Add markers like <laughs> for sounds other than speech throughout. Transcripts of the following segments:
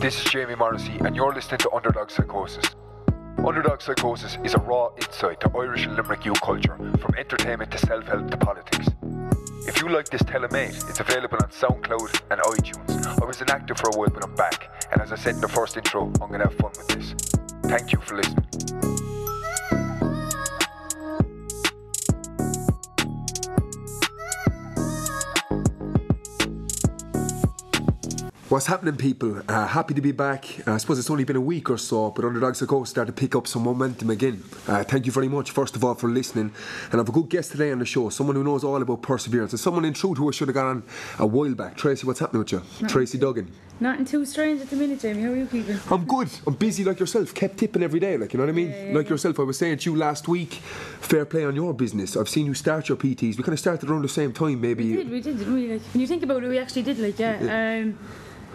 This is Jamie Morrissey, and you're listening to Underdog Psychosis. Underdog Psychosis is a raw insight to Irish and Limerick youth culture, from entertainment to self help to politics. If you like this, tell a mate. It's available on SoundCloud and iTunes. I was inactive for a while, but I'm back. And as I said in the first intro, I'm to have fun with this. Thank you for listening. What's happening, people? Uh, happy to be back. Uh, I suppose it's only been a week or so, but Underdogs to Go started to pick up some momentum again. Uh, thank you very much, first of all, for listening. And I have a good guest today on the show, someone who knows all about perseverance, and someone in truth who I should have got on a while back. Tracy, what's happening with you? Tracy Duggan. Nothing too strange at the minute, Jamie. How are you keeping? I'm good. I'm busy like yourself. Kept tipping every day, like you know what I mean. Yeah, yeah, like yeah. yourself, I was saying to you last week. Fair play on your business. I've seen you start your PTs. We kind of started around the same time, maybe. We did, we did, didn't we? Like, when you think about it, we actually did, like, yeah. Um,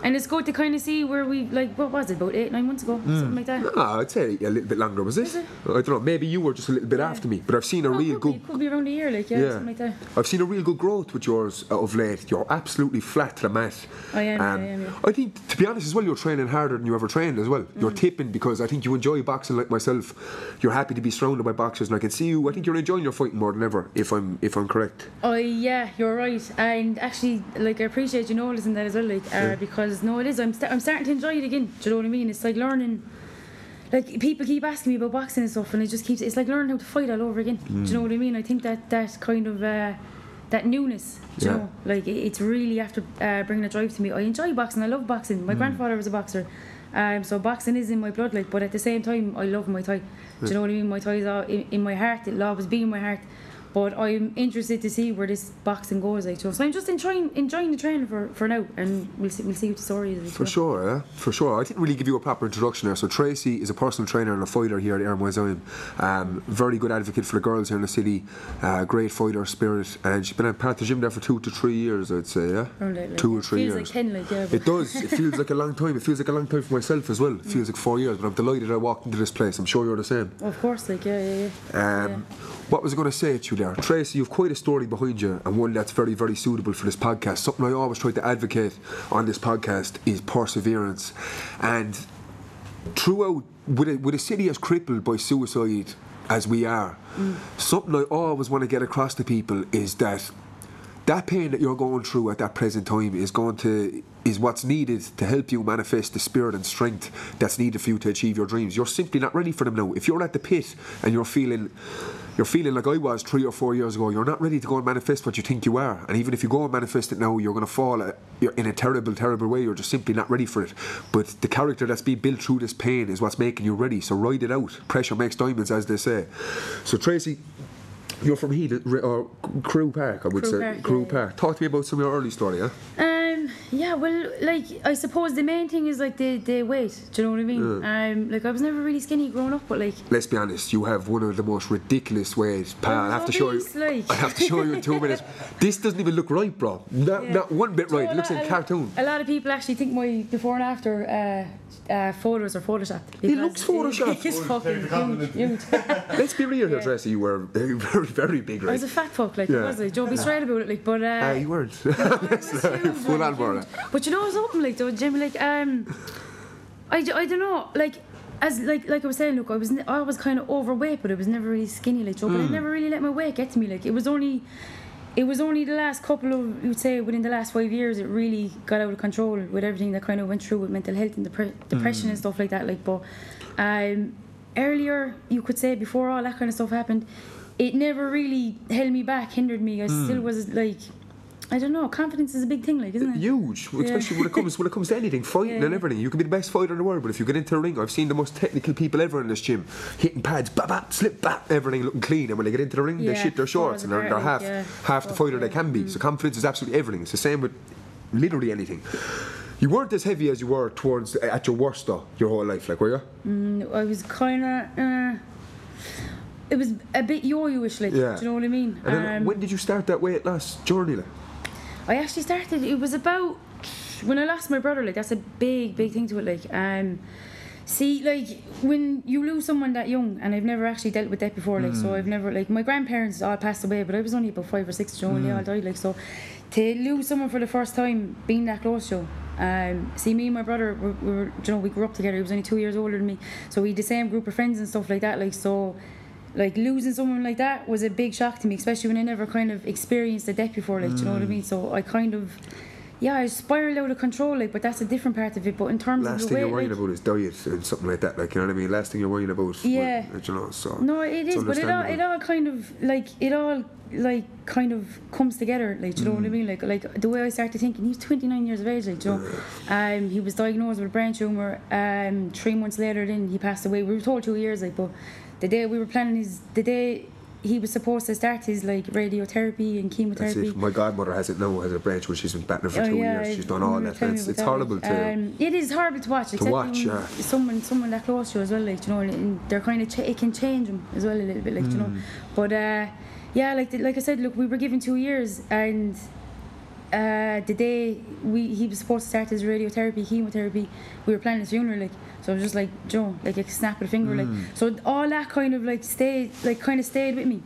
and it's good to kind of see where we, like, what was it, about eight, nine months ago? Something like that. Ah, I'd say a little bit longer, was it? It? I don't know. Maybe you were just a little bit after me, but I've seen a Oh, real good. Be, could be around a year, like, yeah, Yeah, something like that. I've seen a real good growth with yours of late. You're absolutely flat to the mat. I am, yeah, I am, yeah. I think, to be honest, as well, you're training harder than you ever trained as well. You're Mm. tipping because I think you enjoy boxing like myself. You're happy to be surrounded by boxers, and I can see you. I think you're enjoying your fighting more than ever, if I'm if I'm correct. Oh yeah, you're right. And actually, like I appreciate you noticing that as well, like uh, because no, it is. I'm sta- I'm starting to enjoy it again. Do you know what I mean? It's like learning. Like people keep asking me about boxing and stuff, and it just keeps. It's like learning how to fight all over again. Do you know what I mean? I think that that kind of. Uh, that newness, do you Yeah. know, like it- it's really after uh, bringing a drive to me. I enjoy boxing. I love boxing. My grandfather was a boxer, um, so boxing is in my blood. Like, but at the same time, I love Muay Thai. Do you know what I mean? Muay Thai is all in, in my heart. It'll always be in my heart. But I'm interested to see where this boxing goes. Like, so so I'm just enjoying enjoying the training for, for now, and we'll see we'll see what the story is. like, For sure, yeah, for sure. I didn't really give you a proper introduction there. So Tracy is a personal trainer and a fighter here at Air Museum. Um, very good advocate for the girls here in the city. Uh, great fighter spirit, and she's been at part of the gym there for two to three years, I'd say, yeah, like, two or three years. like ten, like yeah. It does. It <laughs> feels like a long time. It feels like a long time for myself as well. It feels like four years, but I'm delighted I walked into this place. I'm sure you're the same. of course, like yeah, yeah, yeah. Um, What was I going to say to you there? Tracy, you've quite a story behind you, and one that's very, very suitable for this podcast. Something I always try to advocate on this podcast is perseverance. And throughout, with a, with a city as crippled by suicide as we are, something I always want to get across to people is that that pain that you're going through at that present time is going to is what's needed to help you manifest the spirit and strength that's needed for you to achieve your dreams. You're simply not ready for them now. If you're at the pit and you're feeling you're feeling like I was three or four years ago, you're not ready to go and manifest what you think you are. And even if you go and manifest it now, you're going to fall uh, you're in a terrible, terrible way. You're just simply not ready for it. But the character that's been built through this pain is what's making you ready. So ride it out. Pressure makes diamonds, as they say. So Tracy, you're from Heath or Crew Park, I would Crew say. Park, Crew yeah. Park. Talk to me about some of your early story, yeah? Um, yeah, well, like I suppose the main thing is like the, the weight. Do you know what I mean? Um, like I was never really skinny growing up, but like Let's be honest, you have one of the most ridiculous ways, pal. I have to show you. obese, like. I have to show you in two minutes. <laughs> This doesn't even look right, bro. Not, Yeah. not one bit right. It looks lot- like a a- cartoon. A lot of people actually think my before and after uh, uh, photos are photoshopped. It looks photoshopped. <laughs> It's fucking huge, huge. <laughs> Let's be real here, Yeah. Tracy. You were very, very, very big, I was a fat fuck, like Yeah. was I? Joe, be straight about it, like. But uh, Ah, you weren't. It was huge, Full like, on it. But you know something like though, Jimmy, like um, I, I don't know, like as like like I was saying, look, I was I was kind of overweight, but I was never really skinny, like Joe. But Hmm. I never really let my weight get to me. Like it was only. It was only the last couple of, you would say, within the last five years, it really got out of control with everything that kind of went through with mental health and depre- depression and stuff like that. Like, but um, earlier, you could say, before all that kind of stuff happened, it never really held me back, hindered me. I still was like, I don't know, confidence is a big thing, like, isn't it? Huge, especially when it comes when it comes to anything, <laughs> fighting Yeah. and everything. You can be the best fighter in the world, but if you get into the ring, I've seen the most technical people ever in this gym, hitting pads, bap bap, slip bap, everything looking clean. And when they get into the ring, they Yeah, shit their shorts, and they're, they're half yeah. half the Fuck, fighter they can be. So confidence is absolutely everything. It's the same with literally anything. You weren't as heavy as you were towards at your worst though, your whole life, like were you? I was kind of. Uh, it was a bit yo-yo-ish, like. Yeah. Do you know what I mean? And then Um, when did you start that weight loss journey? Like? I actually started. It was about when I lost my brother. Like that's a big, big thing to it. Like, um, see, like when you lose someone that young, and I've never actually dealt with that before. Like, so I've never like my grandparents all passed away, but I was only about five or six. Know, when they all died. Like, so to lose someone for the first time, being that close to, Um, see, me and my brother, we, we were, you know, we grew up together. He was only two years older than me, so we had the same group of friends and stuff like that. Like so, like losing someone like that was a big shock to me, especially when I never kind of experienced a death before. Like, do you know what I mean? So I kind of, yeah, I spiraled out of control. Like, but that's a different part of it. But in terms Last of the thing way, you're worrying like, about is diet and something like that. Like you know what I mean. Last thing you're worrying about. Yeah. you know. So No, it is, but it all, it all kind of like it all like kind of comes together. Like, you know Mm. what I mean? Like, like the way I started thinking, he was 29 years of age. Like, you know, um, he was diagnosed with a brain tumor. Um, three months later, then he passed away. We were told two years, like, but the day we were planning his, the day he was supposed to start his like radiotherapy and chemotherapy. My godmother has it now. Has a branch where she's been battling for Oh, two yeah, years. She's done all that. It's, it's horrible to. Um, it is horrible to watch. except watch, yeah. Someone, someone that close to you as well, like you know, and they're kind of ch- it can change them as well a little bit, like you know. Mm. But uh, yeah, like like I said, look, we were given two years, and uh, the day we he was supposed to start his radiotherapy, chemotherapy, we were planning his funeral, like. So I was just like, Joe, like a snap of a finger, Mm. like. So all that kind of like stayed, like kind of stayed with me.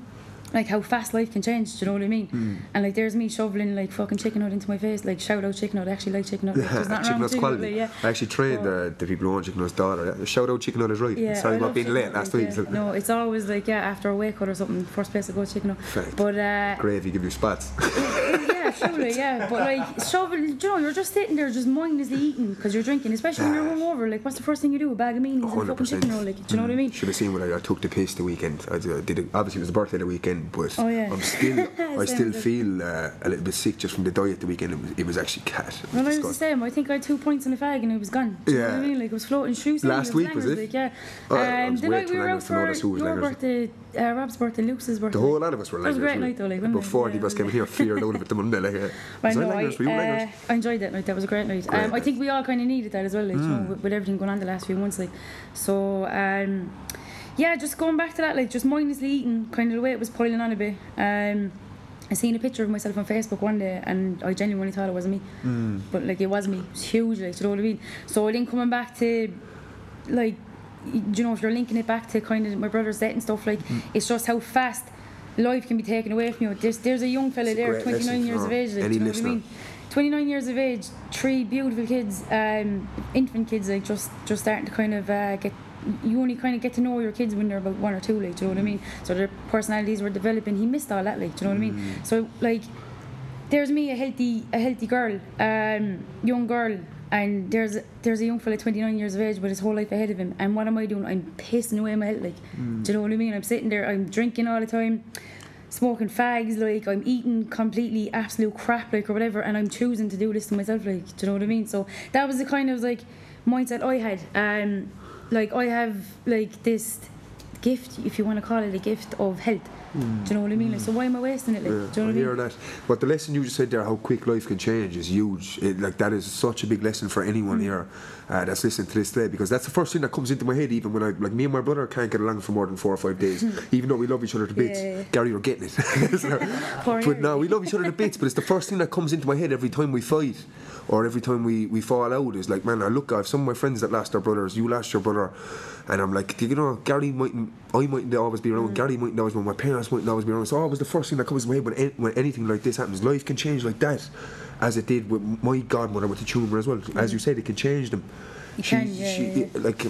Like how fast life can change, do you know what I mean? Mm. And like there's me shoveling like fucking chicken out into my face, like shout out chicken out, I actually like chicken out. Like, <laughs> nothing Chicken wrong with Nut's chicken out, quality. like, yeah. I actually trained So- uh, the people who own Chicken Nut's daughter. Yeah, Shout out Chicken Nut is right. Yeah, Sorry I about being late out, last like, week. yeah. No, it's always like yeah after a wake or something. First place I go chicken out. Fact. But uh, Gravy give you spots. <laughs> yeah, surely, yeah. But like shovel, you know, you're just sitting there just mindlessly eating because you're drinking, especially when you're hungover. Like, what's the first thing you do? A bag of meanies and Hundred fucking chicken roll. Like, do you know what I mean? Should have seen when I, I took the piss the weekend. I did it, obviously it was the birthday the weekend, but Oh, yeah. I'm still <laughs> I still feel uh, a little bit sick just from the diet the weekend. It was, it was actually cat. It was Well, I was the same. I think I had two points in the fag and it was gone. Do you know what Yeah. I mean? Like it was floating shoes. Last week, was it? Like, yeah. Oh, I um, the night we were out for your birthday, Rob's birthday, Luke's birthday. The whole lot of us were That was a great night though, like, wasn't About it? 40 Yeah, of us came here feared out of it the Monday. Like, uh, <laughs> I was I know. I, langers? Were you uh? I enjoyed that night. That was a great night. Great um, I think we all kind of needed that as well, like you know, with, with everything going on the last few months, like. So, um, yeah, just going back to that, like just mindlessly eating, kind of the way it was piling on a bit. Um, I seen a picture of myself on Facebook one day, and I genuinely thought it wasn't me, Mm. but like it was me. It was huge, like you know what I mean. So then coming back to, like, you know, if you're linking it back to kind of my brother's death and stuff, like Mm. it's just how fast life can be taken away from you. There's there's a young fella It's there, 29 years of age, like, do you know what I mean? 29 years of age, three beautiful kids, um, infant kids, like just just starting to kind of uh, get. You only kind of get to know your kids when they're about one or two, like, do you know what I mean? So their personalities were developing. He missed all that, like, do you know what I Mm. mean? So like, there's me, a healthy, a healthy girl, um, young girl, and there's there's a young fella, 29 years of age, with his whole life ahead of him. And what am I doing? I'm pissing away my head, like, Mm. do you know what I mean? I'm sitting there, I'm drinking all the time, smoking fags, like, I'm eating completely absolute crap, like, or whatever, and I'm choosing to do this to myself, like, do you know what I mean? So that was the kind of like mindset I had. Um, like, I have like this gift, if you want to call it a gift of health. Do you know what I mean? Like, so why am I wasting it? Like, Mm. Yeah, do you know I what I hear mean? that. But the lesson you just said there, how quick life can change, is huge. It, like that is such a big lesson for Mm. anyone here uh, that's listening to this today, because that's the first thing that comes into my head. Even when I, like me and my brother, can't get along for more than four or five <laughs> days, even though we love each other to bits. Yeah, yeah. Gary, you're getting it. <laughs> <laughs> But no, we love each other to bits. But it's the first thing that comes into my head every time we fight, or every time we, we fall out. Is like, man, I look. I have some of my friends that lost their brothers. You lost your brother, and I'm like, you know, Gary mightn't. I mightn't always be Mm. around. Gary mightn't always be around. My parents mightn't always be around. So always the first thing that comes to my head when, when anything like this happens. Life can change like that, as it did with my godmother with the tumour as well. As you said, it can change them. You can, yeah, yeah, yeah. like.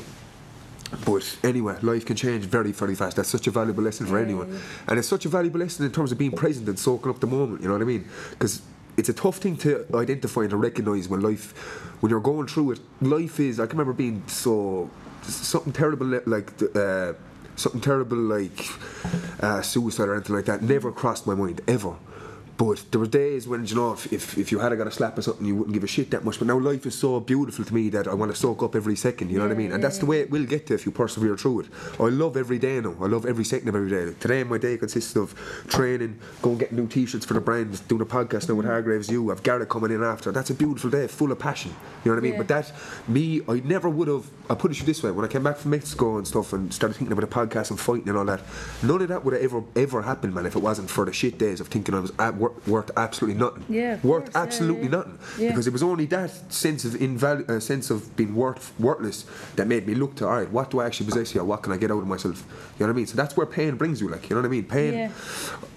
But anyway, life can change very, very fast. That's such a valuable lesson for anyone. And it's such a valuable lesson in terms of being present and soaking up the moment, you know what I mean? Because it's a tough thing to identify and to recognise when life, when you're going through it. Life is, I can remember being so, something terrible like, uh, something terrible like uh, suicide or anything like that never crossed my mind, ever. But there were days when, you know, if, if, if you had got a slap or something, you wouldn't give a shit that much. But now life is so beautiful to me that I want to soak up every second, you know what I mean? And yeah, that's the way it will get to if you persevere through it. I love every day now. I love every second of every day. Like today, my day consists of training, going get new t-shirts for the brand, doing a podcast now with Hargraves You. I've Garrett coming in after. That's a beautiful day, full of passion. You know what I mean? Yeah. But that, me, I never would have. I put it to you this way: when I came back from Mexico and stuff, and started thinking about a podcast and fighting and all that, none of that would have ever ever happened, man. If it wasn't for the shit days of thinking I was at, wor- worth absolutely nothing. Yeah, worth course, absolutely yeah. nothing. Yeah. Because it was only that sense of invalu- uh, sense of being worth worthless that made me look to all right, what do I actually possess here? What can I get out of myself? You know what I mean? So that's where pain brings you, like you know what I mean? Pain. Yeah.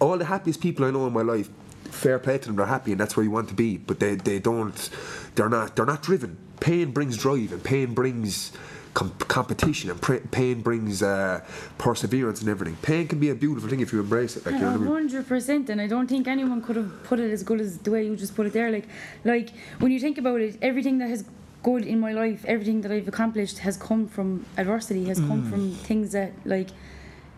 All the happiest people I know in my life fair play to them. They're happy, and that's where you want to be. But they, they don't. They're not. They're not driven. Pain brings drive, and pain brings. Com- competition and pr- pain brings uh, perseverance and everything. Pain can be a beautiful thing if you embrace it. Like, you know what I mean? hundred percent, and I don't think anyone could have put it as good as the way you just put it there. Like, like when you think about it, everything that has good in my life, everything that I've accomplished has come from adversity, has Mm. come from things that like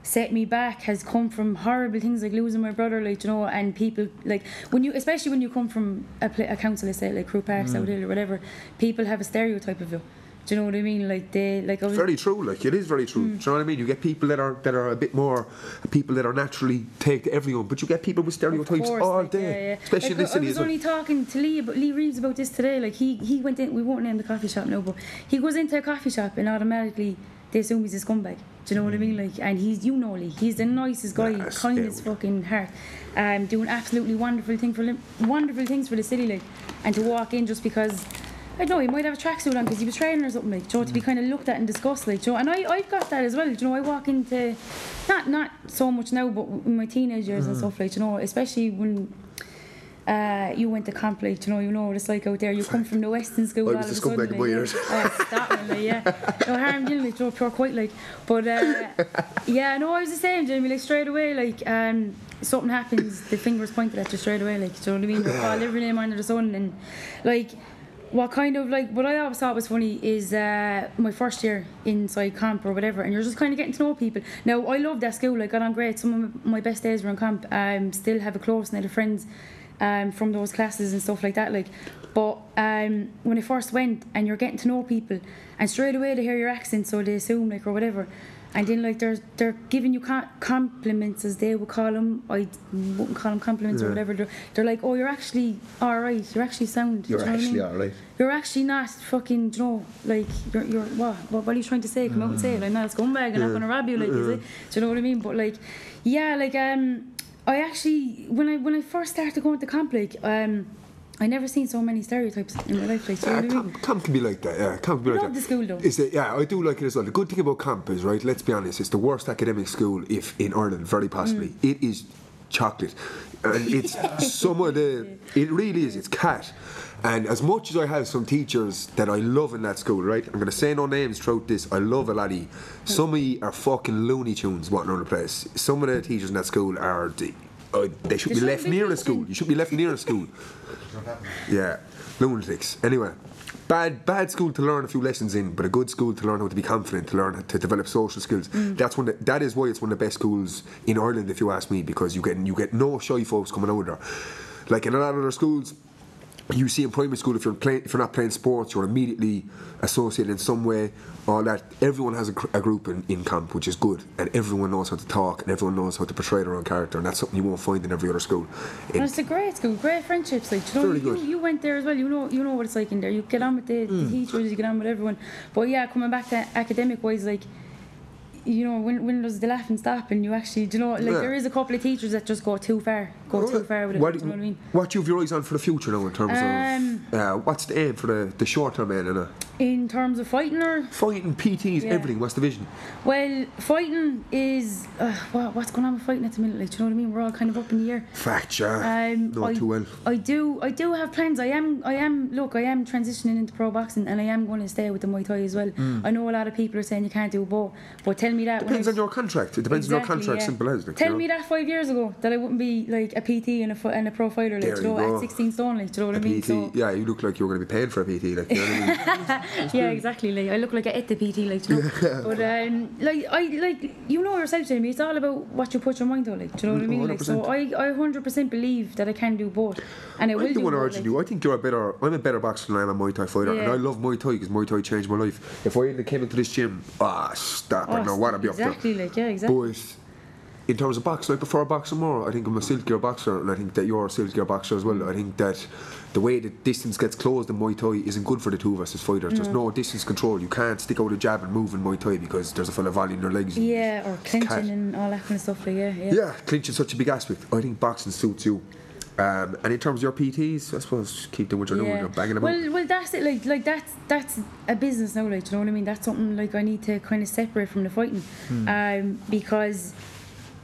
set me back, has come from horrible things like losing my brother, like you know, and people like when you, especially when you come from a, pla a council estate like Crew Park, Mm. South Hill, or whatever, people have a stereotype of you. Do you know what I mean? Like they, like I was. very true. Like it is very true. Mm. Do you know what I mean? You get people that are that are a bit more people that are naturally take to everyone, but you get people with stereotypes course, all like, day, yeah, yeah. especially like, in this I city was as well. only talking to Lee Lee Reeves about this today. Like he he went in. We won't name the coffee shop now, but he goes into a coffee shop and automatically they assume he's a scumbag. Do you know what I mean? Like, and he's you know Lee. He's the nicest guy, Yes, kind yeah. fucking heart. Um, doing absolutely wonderful thing for wonderful things for the city, like, and to walk in just because. I don't know, he might have a tracksuit on because he was training or something like, Joe, to be kind of looked at and discussed, like, Joe. And I, I've got that as well, you know. I walk into, not not so much now, but in my teenage years Mm. and stuff, like, you know, especially when uh, you went to camp, like, you know, you know what it's like out there. You come from the Western school. <laughs> I was a scumbag like, years. that one, like, yeah. <laughs> No harm done, like, Joe, pure quite, like. But, uh, yeah, no, I was the same, Jamie, like, straight away, like, um, something happens, the finger's pointed at you straight away, like, do you know what I mean? You're called every name under the sun, and, like, what kind of like what I always thought was funny is uh, my first year inside camp or whatever, and you're just kind of getting to know people. Now I loved that school; I got on great. Some of my best days were in camp. Um, still have a close net of friends um, from those classes and stuff like that. Like, but um, when I first went and you're getting to know people, and straight away they hear your accent, so they assume like or whatever. And then like they're they're giving you compliments as they would call them. I wouldn't call them compliments or whatever. They're, they're like, oh, you're actually all right. You're actually sound. You're you know what I actually mean? alright. You're actually not fucking, you know, like, you're, you're what, what? What are you trying to say? Come out and say it. I'm not a scumbag. And I'm not going to rob you, like, is it? Do you know what I mean? But, like, yeah, like, um, I actually, when I when I first started going to camp, like, um, I never seen so many stereotypes in my life, like, do you know Yeah, what I mean? camp, camp can be like that. Yeah, camp can be I like love that. the school, though. Is that, yeah, I do like it as well. The good thing about camp is right. Let's be honest, it's the worst academic school if in Ireland, very possibly. Mm. It is chocolate, and <laughs> it's some of the. It really is. It's cat. And as much as I have some teachers that I love in that school, right? I'm going to say no names throughout this. I love a laddie. Some of you are fucking Looney Tunes wanting on the place. Some of the teachers in that school are. The, uh, they should They be left near a school. You should be left near a school. <laughs> Yeah, lunatics. Anyway, bad bad school to learn a few lessons in, but a good school to learn how to be confident, to learn how to develop social skills. Mm. That's one. That, that is why it's one of the best schools in Ireland, if you ask me, because you get you get no shy folks coming out of there. Like in a lot of other schools. You see in primary school, if you're playing, if you're not playing sports, you're immediately associated in some way. All that everyone has a, a group in, in camp, which is good, and everyone knows how to talk, and everyone knows how to portray their own character, and that's something you won't find in every other school. And it's a great school, great friendships. Like you know, you, you went there as well. You know, you know what it's like in there. You get on with the, Mm. the teachers, you get on with everyone. But yeah, coming back to academic wise, like you know, when when does the laughing stop? And you actually, do you know, like Yeah. there is a couple of teachers that just go too far, go too far with it. What, do you know what I mean? what do you have your eyes on for the future now in terms Um, of uh, what's the aim for the, the short term aim? Uh, In terms of fighting or fighting, PTs, Yeah. everything. What's the vision? well, fighting is uh, what, what's going on with fighting at the minute? Like, do you know what I mean? We're all kind of up in the air. Fact, yeah. Um, Not I, too well. I do. I do have plans. I am. I am. Look, I am transitioning into pro boxing, and I am going to stay with the Muay Thai as well. I know a lot of people are saying you can't do both, but tell me that. Depends on your contract. It depends on your contract. yeah. Simple as. Like, Tell you know. me that five years ago that I wouldn't be like a PT and a and a pro fighter, like you you know, go. at 16 stone, like do you know what A I mean? PT, So yeah, you look like you're going to be paid for a PT. Like, you know what I mean? <laughs> yeah, exactly. Like I look like I ate the PT, like you know. <laughs> but um, like I like you know yourself, Jamie. It's all about what you put your mind on, like do you know what I mean? Like so, I I hundred percent believe that I can do both, and I will I'm the do one both. urging like. you. I think you're a better. I'm a better boxer than I am a Muay Thai fighter, and I love Muay Thai because Muay Thai changed my life. If I came into this gym, ah, stop! I Oh, know what I'd be up to. exactly, like yeah, exactly. But in terms of boxing, I prefer boxing more. I think I'm a silkier boxer, and I think that you're a silkier boxer as well. I think that the way the distance gets closed in Muay Thai isn't good for the two of us as fighters. There's no distance control. You can't stick out a jab and move in Muay Thai because there's a fella volleying their legs. Yeah, or clinching cat. and all that kind of stuff. Like yeah, yeah. Yeah, clinch is such a big aspect. I think boxing suits you. Um, and in terms of your PTs, I suppose keep doing what you're doing. You're banging them well, out. well, that's it. Like, like that's that's a business now. Like, you know what I mean? That's something like I need to kind of separate from the fighting, Hmm. um, because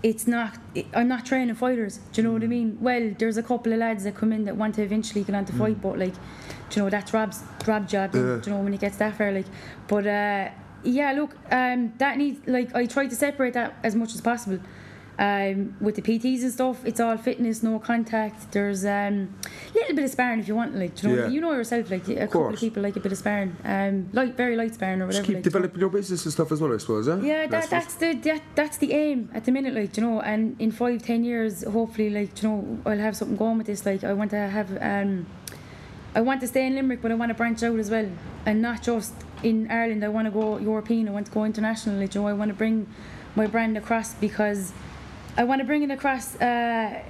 it's not. I'm not training fighters. Do you know what I Mm. mean? Well, there's a couple of lads that come in that want to eventually get on to fight, but like, do you know that's Rob's Rob job. Mm. Yeah. Do you know when he gets that far, like, but uh, yeah, look, um, that needs like I try to separate that as much as possible. Um, with the PTs and stuff, it's all fitness, no contact. There's um, little bit of sparring if you want, like, you know, Yeah. you know yourself, like a couple of people like a bit of sparring, um, light, very light sparring or whatever. Just keep like, do you know. developing your business and stuff as well, I suppose. Eh? Yeah, that, That's that's the that, that's the aim at the minute, like you know. And in five, ten years, hopefully, like you know, I'll have something going with this. Like I want to have, um, I want to stay in Limerick, but I want to branch out as well, and not just in Ireland. I want to go European. I want to go international. Like you know, I want to bring my brand across because I want to bring it across. Uh,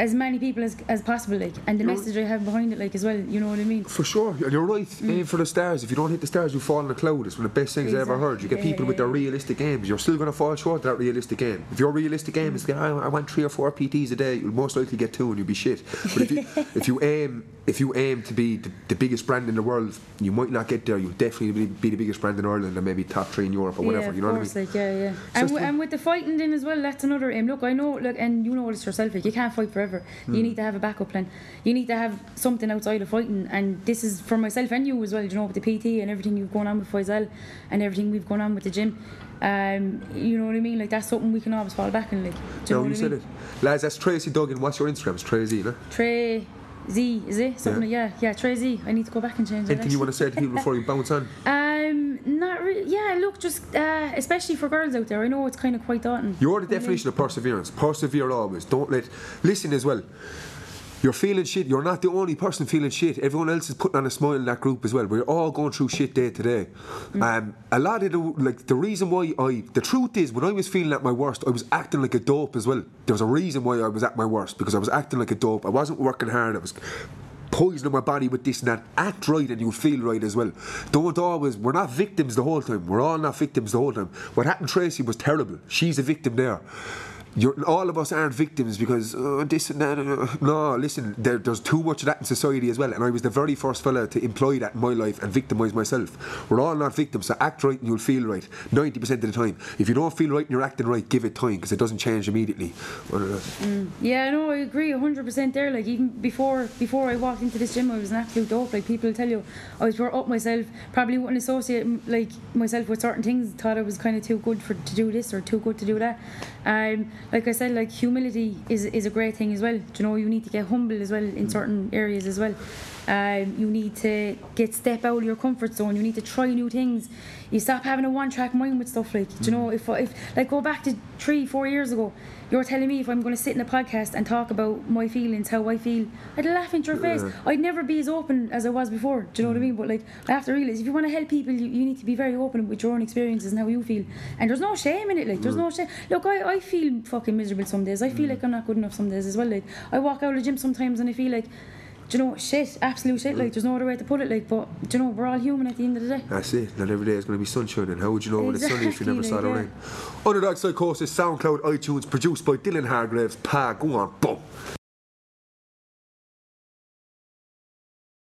as many people as, as possible, like, and the You're- message I have behind it, like, as well. You know what I mean? For sure, and you're right. Mm. Aim for the stars. If you don't hit the stars, you fall in the cloud. It's one of the best things I ever heard. You get Exactly. people with their realistic aims. You're still going to fall short of that realistic aim. If your realistic aim is, I, I want three or four PTs a day, you'll most likely get two, and you'll be shit. But if you <laughs> if you aim if you aim to be the, the biggest brand in the world, you might not get there. You'll definitely be, be the biggest brand in Ireland, and maybe top three in Europe or whatever. Yeah, you know course, what I mean? like yeah, yeah. So And, w- and with the fighting then as well, that's another aim. Look, I know, look, and you know this yourself. Like you can't fight forever. Hmm. You need to have a backup plan. You need to have something outside of fighting. And this is for myself and you as well. You know, with the PT and everything you've gone on with Faisal, and everything we've gone on with the gym. Um, you know what I mean? Like that's something we can always fall back on. Like, do you No, know you what I said mean? it, lads. That's Tracy Duggan. What's your Instagram? It's Tracy, no? Trey Z, is it something? Yeah. Yeah, yeah, Trey Z. I need to go back and change it. Anything you want to say to people before you bounce on? <laughs> Um, not really. Yeah, look, just uh, especially for girls out there. I know it's kind of quite daunting. You're the definition of perseverance. Persevere always. Don't let. Listen as well. You're feeling shit. You're not the only person feeling shit. Everyone else is putting on a smile in that group as well. We're all going through shit day to day. Um, a lot of the like the reason why I the truth is when I was feeling at my worst, I was acting like a dope as well. There was a reason why I was at my worst because I was acting like a dope. I wasn't working hard. I was poisoning my body with this and that. Act right and you'll feel right as well. Don't always, we're not victims the whole time. We're all not victims the whole time. What happened to Tracy was terrible. She's a victim there. You're, all of us aren't victims because uh, this and that. uh, no, listen, there, there's too much of that in society as well. And I was the very first fella to employ that in my life and victimise myself. We're all not victims, so act right and you'll feel right 90% of the time. If you don't feel right and you're acting right, give it time because it doesn't change immediately. Those. Yeah, no, I agree hundred percent there. Like even before before I walked into this gym, I was an absolute dope. Like people tell you, I was pure up myself. Probably wouldn't associate like myself with certain things. Thought I was kind of too good for to do this or too good to do that. Um, like I said, like humility is is a great thing as well. Do you know, you need to get humble as well in certain areas as well. Um, you need to get step out of your comfort zone. You need to try new things. You stop having a one track mind with stuff like. Do you know, mm. if if like go back to three four years ago, you're telling me if I'm going to sit in a podcast and talk about my feelings, how I feel, I'd laugh into your face. I'd never be as open as I was before. Do you know what I mm. mean? But like, I have to realize if you want to help people, you, you need to be very open with your own experiences and how you feel. And there's no shame in it. Like, there's mm. no shame. Look, I, I feel fucking miserable some days. I feel like I'm not good enough some days as well. Like, I walk out of the gym sometimes and I feel like. Do you know shit? Absolute shit. Like, there's no other way to put it. Like, but do you know we're all human at the end of the day. That's it. Not every day is going to be sunshine. And how would you know when it's sunny if you never saw the rain? Underdog Psychosis, SoundCloud, iTunes, produced by Dylan Hargraves. Pa, go on, boom.